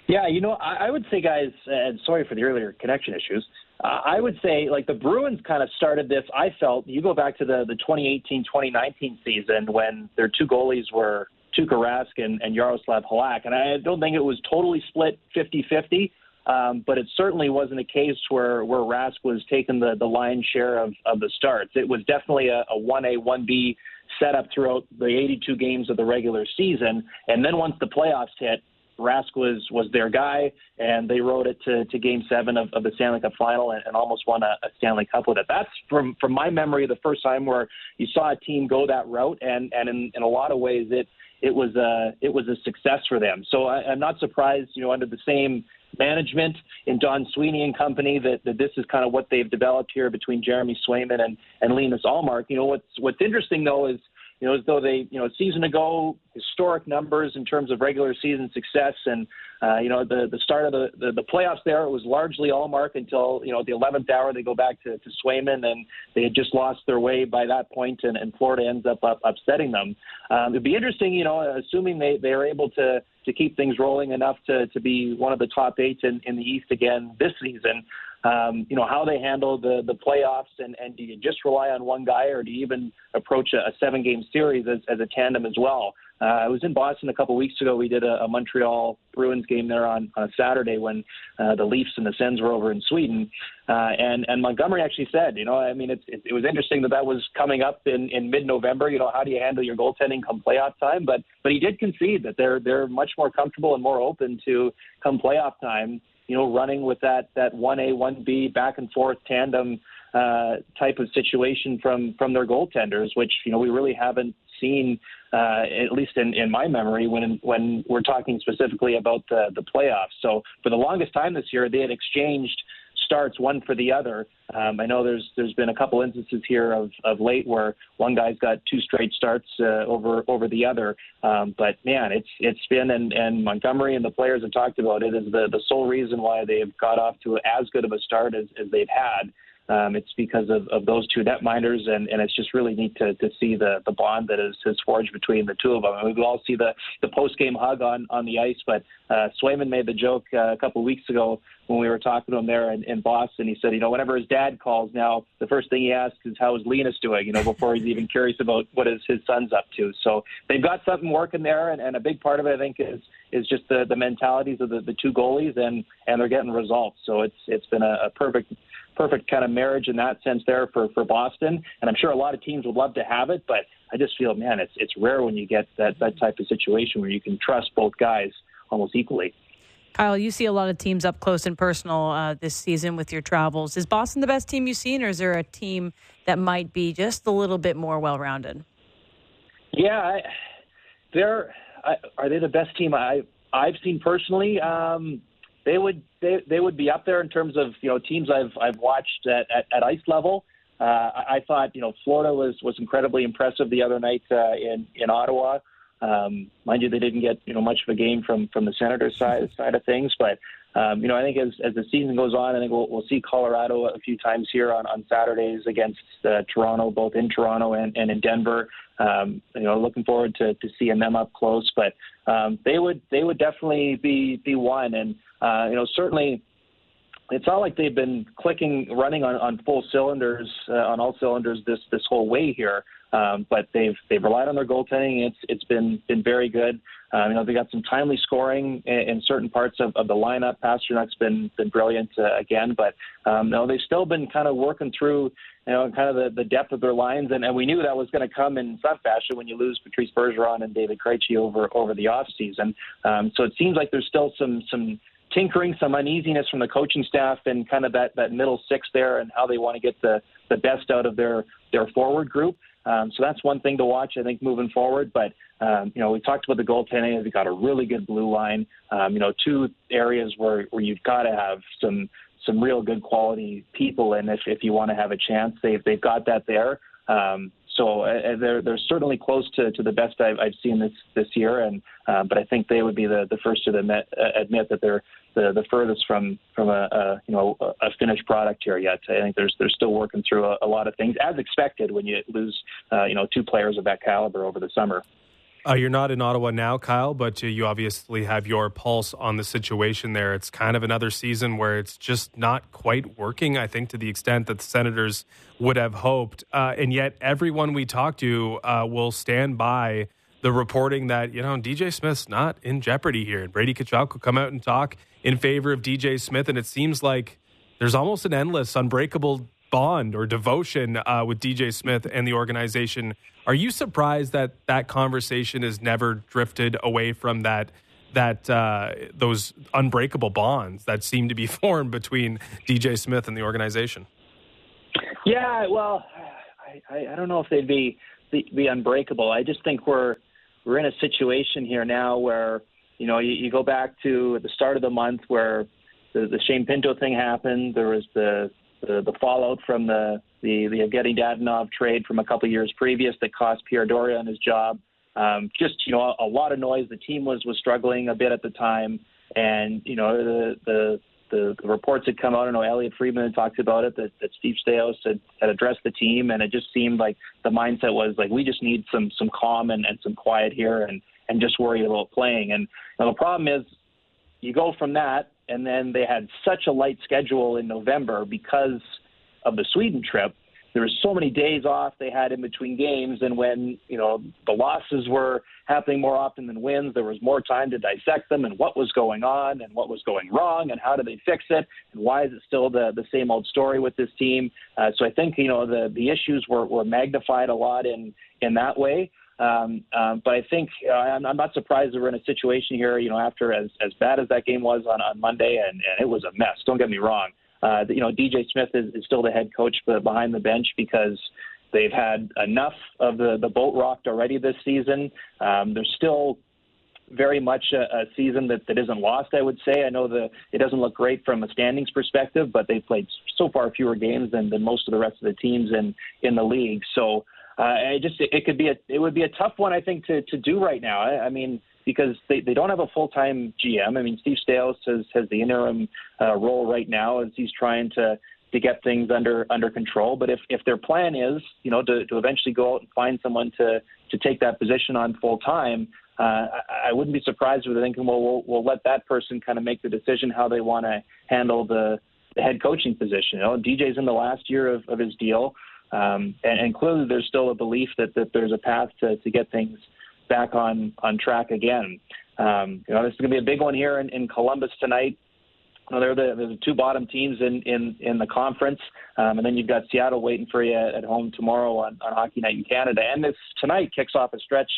Yeah, you know, I, I would say, guys, and sorry for the earlier connection issues. Uh, I would say, like, the Bruins kind of started this. I felt you go back to the, the 2018 2019 season when their two goalies were Tuukka Rask and, and Yaroslav Halak. And I don't think it was totally split 50 50. Um, but it certainly wasn't a case where, where Rask was taking the, the lion's share of, of the starts. It was definitely a, a 1A, 1B setup throughout the 82 games of the regular season. And then once the playoffs hit, Rask was was their guy, and they rode it to, to Game Seven of, of the Stanley Cup Final and, and almost won a, a Stanley Cup with it. That's from from my memory the first time where you saw a team go that route, and and in, in a lot of ways it it was a it was a success for them. So I, I'm not surprised, you know, under the same management in Don Sweeney and company that, that this is kind of what they've developed here between Jeremy Swayman and and Linus Ullmark. You know what's what's interesting though is you know, as though they, you know, a season ago, historic numbers in terms of regular season success. And, uh, you know, the, the start of the, the, the playoffs there, it was largely Ullmark until, you know, the 11th hour, they go back to, to Swayman and they had just lost their way by that point and, and Florida ends up, up upsetting them. Um, it'd be interesting, you know, assuming they, they are able to, to keep things rolling enough to, to be one of the top eight in, in the East again this season. Um, you know, how they handle the, the playoffs and, and do you just rely on one guy or do you even approach a, a seven game series as, as a tandem as well? Uh, I was in Boston a couple weeks ago. We did a, a Montreal Bruins game there on, on a Saturday when uh, the Leafs and the Sens were over in Sweden. Uh, and, and Montgomery actually said, you know, I mean, it's, it, it was interesting that that was coming up in, in mid November. You know, how do you handle your goaltending come playoff time? But, but he did concede that they're, they're much more comfortable and more open to come playoff time you know, running with that that one A one B back and forth tandem uh, type of situation from from their goaltenders, which you know we really haven't seen, uh, at least in, in my memory, when when we're talking specifically about the the playoffs. So for the longest time this year, they had exchanged starts one for the other. Um, I know there's there's been a couple instances here of, of late where one guy's got two straight starts uh, over over the other. Um, but man, it's it's been and, and Montgomery and the players have talked about it is the the sole reason why they've got off to as good of a start as, as they've had. Um, it's because of, of those two netminders, and, and it's just really neat to, to see the, the bond that is, is forged between the two of them. And we all see the, the post game hug on, on the ice, but uh, Swayman made the joke uh, a couple of weeks ago when we were talking to him there in, in Boston. He said, you know, whenever his dad calls now, the first thing he asks is how is Linus doing, you know, before he's even curious about what is his son's up to. So they've got something working there, and, and a big part of it, I think, is is just the, the mentalities of the, the two goalies, and, and they're getting results. So it's it's been a, a perfect perfect kind of marriage in that sense there for for Boston. And I'm sure a lot of teams would love to have it, but I just feel, man, it's it's rare when you get that that type of situation where you can trust both guys almost equally. Kyle, you see a lot of teams up close and personal uh, this season with your travels. Is Boston the best team you've seen, or is there a team that might be just a little bit more well rounded? Yeah, I, they're I, are they the best team I I've seen personally? Um, they would they, they would be up there in terms of you know teams I've I've watched at, at, at ice level. Uh, I, I thought you know Florida was was incredibly impressive the other night uh, in in Ottawa. Um, mind you, they didn't get you know much of a game from from the Senators side side of things, but um, you know I think as as the season goes on, I think we'll we'll see Colorado a few times here on on Saturdays against uh, Toronto, both in Toronto and, and in Denver. Um, you know, looking forward to, to seeing them up close, but um, they would they would definitely be be one, and uh, you know certainly it's not like they've been clicking, running on, on full cylinders, uh, on all cylinders this this whole way here. Um, but they've they've relied on their goaltending. It's it's been been very good. Um, you know they got some timely scoring in, in certain parts of, of the lineup. Pastrnak's been been brilliant uh, again, but um, no, they've still been kind of working through you know kind of the, the depth of their lines, and, and we knew that was going to come in some fashion when you lose Patrice Bergeron and David Krejci over over the off season. Um, so it seems like there's still some some tinkering, some uneasiness from the coaching staff and kind of that, that middle six there and how they want to get the, the best out of their, their forward group. Um, so that's one thing to watch, I think, moving forward. But, um, you know, we talked about the goaltending. They've got a really good blue line. Um, you know, two areas where, where you've got to have some some real good quality people in if, if you want to have a chance. They've, they've got that there. Um, so uh, they're they're certainly close to, to the best I've, I've seen this this year, and uh, but I think they would be the, the first to admit, uh, admit that they're the, the furthest from from a, a you know a finished product here yet. I think there's they're still working through a, a lot of things as expected when you lose uh, you know two players of that caliber over the summer. Uh, you're not in Ottawa now, Kyle, but you obviously have your pulse on the situation there. It's kind of another season where it's just not quite working, I think, to the extent that the Senators would have hoped. Uh, and yet, everyone we talk to uh, will stand by the reporting that, you know, DJ Smith's not in jeopardy here. And Brady Tkachuk will come out and talk in favor of DJ Smith. And it seems like there's almost an endless, unbreakable bond or devotion uh, with DJ Smith and the organization. Are you surprised that that conversation has never drifted away from that that uh, those unbreakable bonds that seem to be formed between DJ Smith and the organization? Yeah, well, I, I don't know if they'd be, be be unbreakable. I just think we're we're in a situation here now where you know you, you go back to the start of the month where the, the Shane Pinto thing happened. There was the the, the fallout from the the the Evgeny Dadonov trade from a couple years previous that cost Pierre Dorion his job. Um, just you know a, a lot of noise. The team was was struggling a bit at the time, and you know the the the, the reports had come out. I know Elliotte Friedman had talked about it that, that Steve Staios had, had addressed the team, and it just seemed like the mindset was like we just need some some calm and, and some quiet here, and and just worry about playing. And know, the problem is you go from that and then they had such a light schedule in November because of the Sweden trip. There were so many days off they had in between games, and when you know the losses were happening more often than wins, there was more time to dissect them and what was going on and what was going wrong and how do they fix it and why is it still the the same old story with this team. Uh, so I think you know the the issues were were magnified a lot in in that way. Um, um, but I think uh, I'm, I'm not surprised that we're in a situation here, you know, after as, as bad as that game was on, on Monday, and, and it was a mess. Don't get me wrong. Uh, you know, DJ Smith is, is still the head coach behind the bench because they've had enough of the, the boat rocked already this season. Um, there's still very much a, a season that, that isn't lost, I would say. I know the it doesn't look great from a standings perspective, but they've played so far fewer games than, than most of the rest of the teams in, in the league. So uh, it just it could be a it would be a tough one I think to to do right now. I, I mean because they, they don't have a full time GM. I mean Steve Staios has has the interim uh, role right now as he's trying to to get things under under control. But if if their plan is you know to to eventually go out and find someone to to take that position on full time. Uh, I, I wouldn't be surprised if they're thinking, well, well, we'll let that person kind of make the decision how they want to handle the, the head coaching position. You know, DJ's in the last year of, of his deal. Um, and, and, clearly, there's still a belief that, that there's a path to, to get things back on, on track again. Um, you know, this is going to be a big one here in, in Columbus tonight. You know, they're the, they're the two bottom teams in in in the conference, um, and then you've got Seattle waiting for you at, at home tomorrow on, on Hockey Night in Canada. And this tonight kicks off a stretch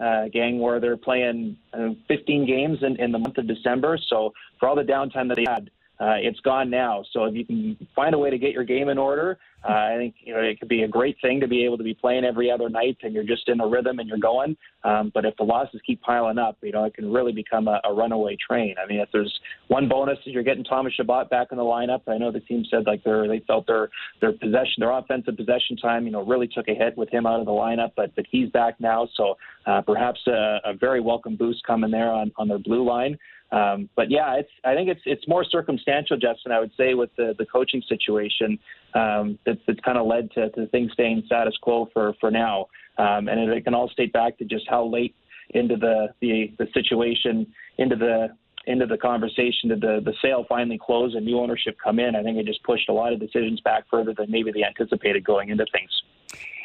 uh, gang where they're playing uh, 15 games in, in the month of December. So for all the downtime that they had, uh, it's gone now. So if you can find a way to get your game in order, uh, I think you know it could be a great thing to be able to be playing every other night and you're just in a rhythm and you're going. Um, but if the losses keep piling up, you know it can really become a, a runaway train. I mean, if there's one bonus is you're getting Thomas Chabot back in the lineup. I know the team said like they they felt their their possession, their offensive possession time, you know, really took a hit with him out of the lineup. But but he's back now, so uh, perhaps a, a very welcome boost coming there on on their blue line. Um, but yeah, it's I think it's it's more circumstantial, Justin. I would say with the the coaching situation um, that's that's kind of led to, to things staying status quo for for now, um, and it, it can all state back to just how late into the the, the situation into the into the conversation did the the sale finally close and new ownership come in. I think it just pushed a lot of decisions back further than maybe they anticipated going into things.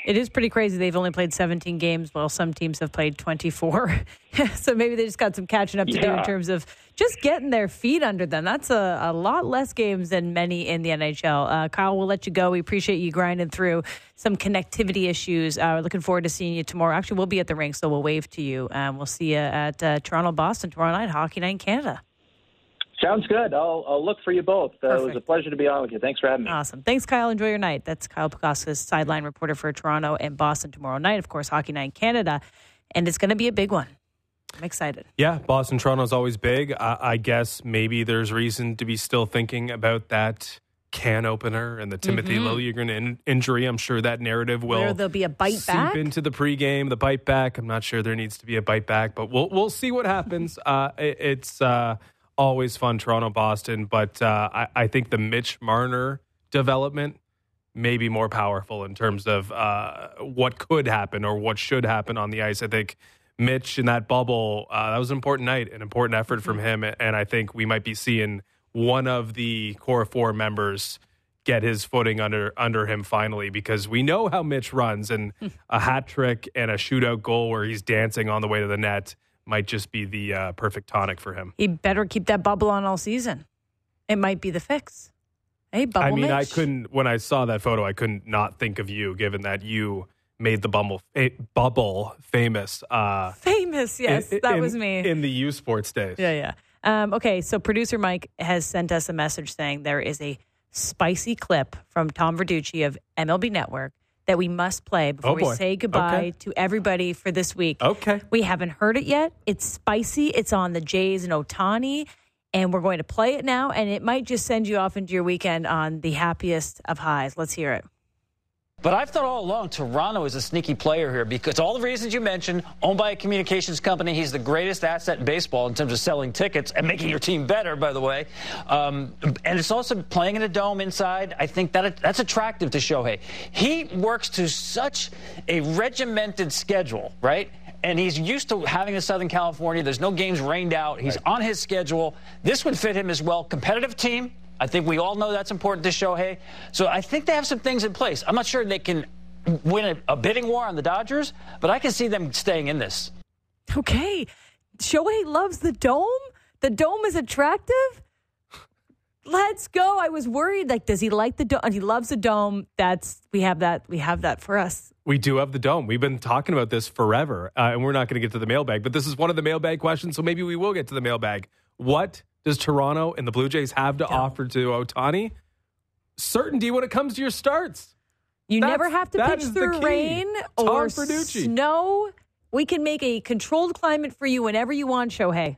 It is pretty crazy. They've only played 17 games, while some teams have played 24. so maybe they just got some catching up to yeah. do in terms of just getting their feet under them. That's a, a lot less games than many in the NHL. Uh, Kyle, we'll let you go. We appreciate you grinding through some connectivity issues. Uh, we're looking forward to seeing you tomorrow. Actually, we'll be at the rink, so we'll wave to you. Um, we'll see you at uh, Toronto, Boston tomorrow night, Hockey Night in Canada. Sounds good. I'll, I'll look for you both. Uh, it was a pleasure to be on with you. Thanks for having me. Awesome. Thanks, Kyle. Enjoy your night. That's Kyle Bukauskas sideline reporter for Toronto and Boston tomorrow night. Of course, Hockey Night in Canada. And it's going to be a big one. I'm excited. Yeah, Boston Toronto is always big. I, I, guess maybe there's reason to be still thinking about that can opener and the Timothy mm-hmm. Liljegren in, injury. I'm sure that narrative will Where there'll be a bite seep back into the pregame, the bite back. I'm not sure there needs to be a bite back, but we'll we'll see what happens. Uh, it, it's uh, always fun, Toronto, Boston. But uh, I, I, think the Mitch Marner development may be more powerful in terms of uh, what could happen or what should happen on the ice. I think Mitch in that bubble, uh, that was an important night, an important effort from mm-hmm. him. And I think we might be seeing one of the core four members get his footing under under him finally because we know how Mitch runs and a hat trick and a shootout goal where he's dancing on the way to the net might just be the uh, perfect tonic for him. He better keep that bubble on all season. It might be the fix. Hey, bubble. I mean, Mitch. I couldn't when I saw that photo, I couldn't not think of you, given that you made the bubble a, bubble famous. Uh, famous, yes, in, that in, was me in the U Sports days. Yeah, yeah. Um, okay, so producer Mike has sent us a message saying there is a spicy clip from Tom Verducci of MLB Network that we must play before oh we say goodbye okay. to everybody for this week. Okay. We haven't heard it yet. It's spicy. It's on the Jays and Ohtani. And we're going to play it now, and it might just send you off into your weekend on the happiest of highs. Let's hear it. But I've thought all along Toronto is a sneaky player here because all the reasons you mentioned, owned by a communications company, he's the greatest asset in baseball in terms of selling tickets and making your team better, by the way. Um, and it's also playing in a dome inside. I think that that's attractive to Shohei. He works to such a regimented schedule, right? and he's used to having the Southern California. There's no games rained out. He's right. on his schedule. This would fit him as well. Competitive team, I think we all know that's important to Shohei. So I think they have some things in place. I'm not sure they can win a, a bidding war on the Dodgers, but I can see them staying in this. Okay. Shohei loves the dome. The dome is attractive. Let's go. I was worried. Like, does he like the dome? He loves the dome. That's we have that. We have that for us. We do have the dome. We've been talking about this forever, uh, and we're not going to get to the mailbag. But this is one of the mailbag questions, so maybe we will get to the mailbag. What does Toronto and the Blue Jays have to offer to Ohtani? Certainty when it comes to your starts. You That's, never have to pitch through rain or snow. We can make a controlled climate for you whenever you want, Shohei.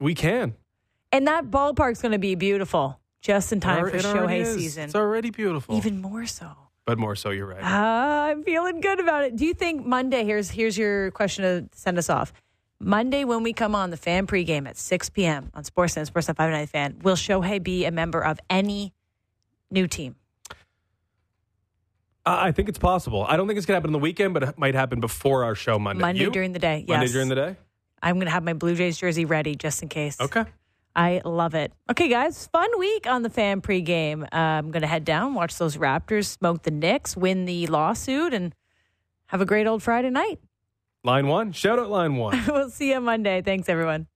We can. And that ballpark's going to be beautiful just in time it, for it Shohei season. It's already beautiful. Even more so. But more so, you're right. Uh, I'm feeling good about it. Do you think Monday? Here's here's your question to send us off. Monday, when we come on the fan pregame at 6 p.m. on Sportsnet, Sportsnet 590 fan, will Shohei be a member of any new team? I think it's possible. I don't think it's going to happen on the weekend, but it might happen before our show Monday. Monday you? during the day, yes. Monday during the day? I'm going to have my Blue Jays jersey ready just in case. Okay. I love it. Okay, guys, fun week on the fan pregame. Uh, I'm going to head down, watch those Raptors smoke the Knicks, win the lawsuit, and have a great old Friday night. Line one. Shout out line one. we'll see you Monday. Thanks, everyone.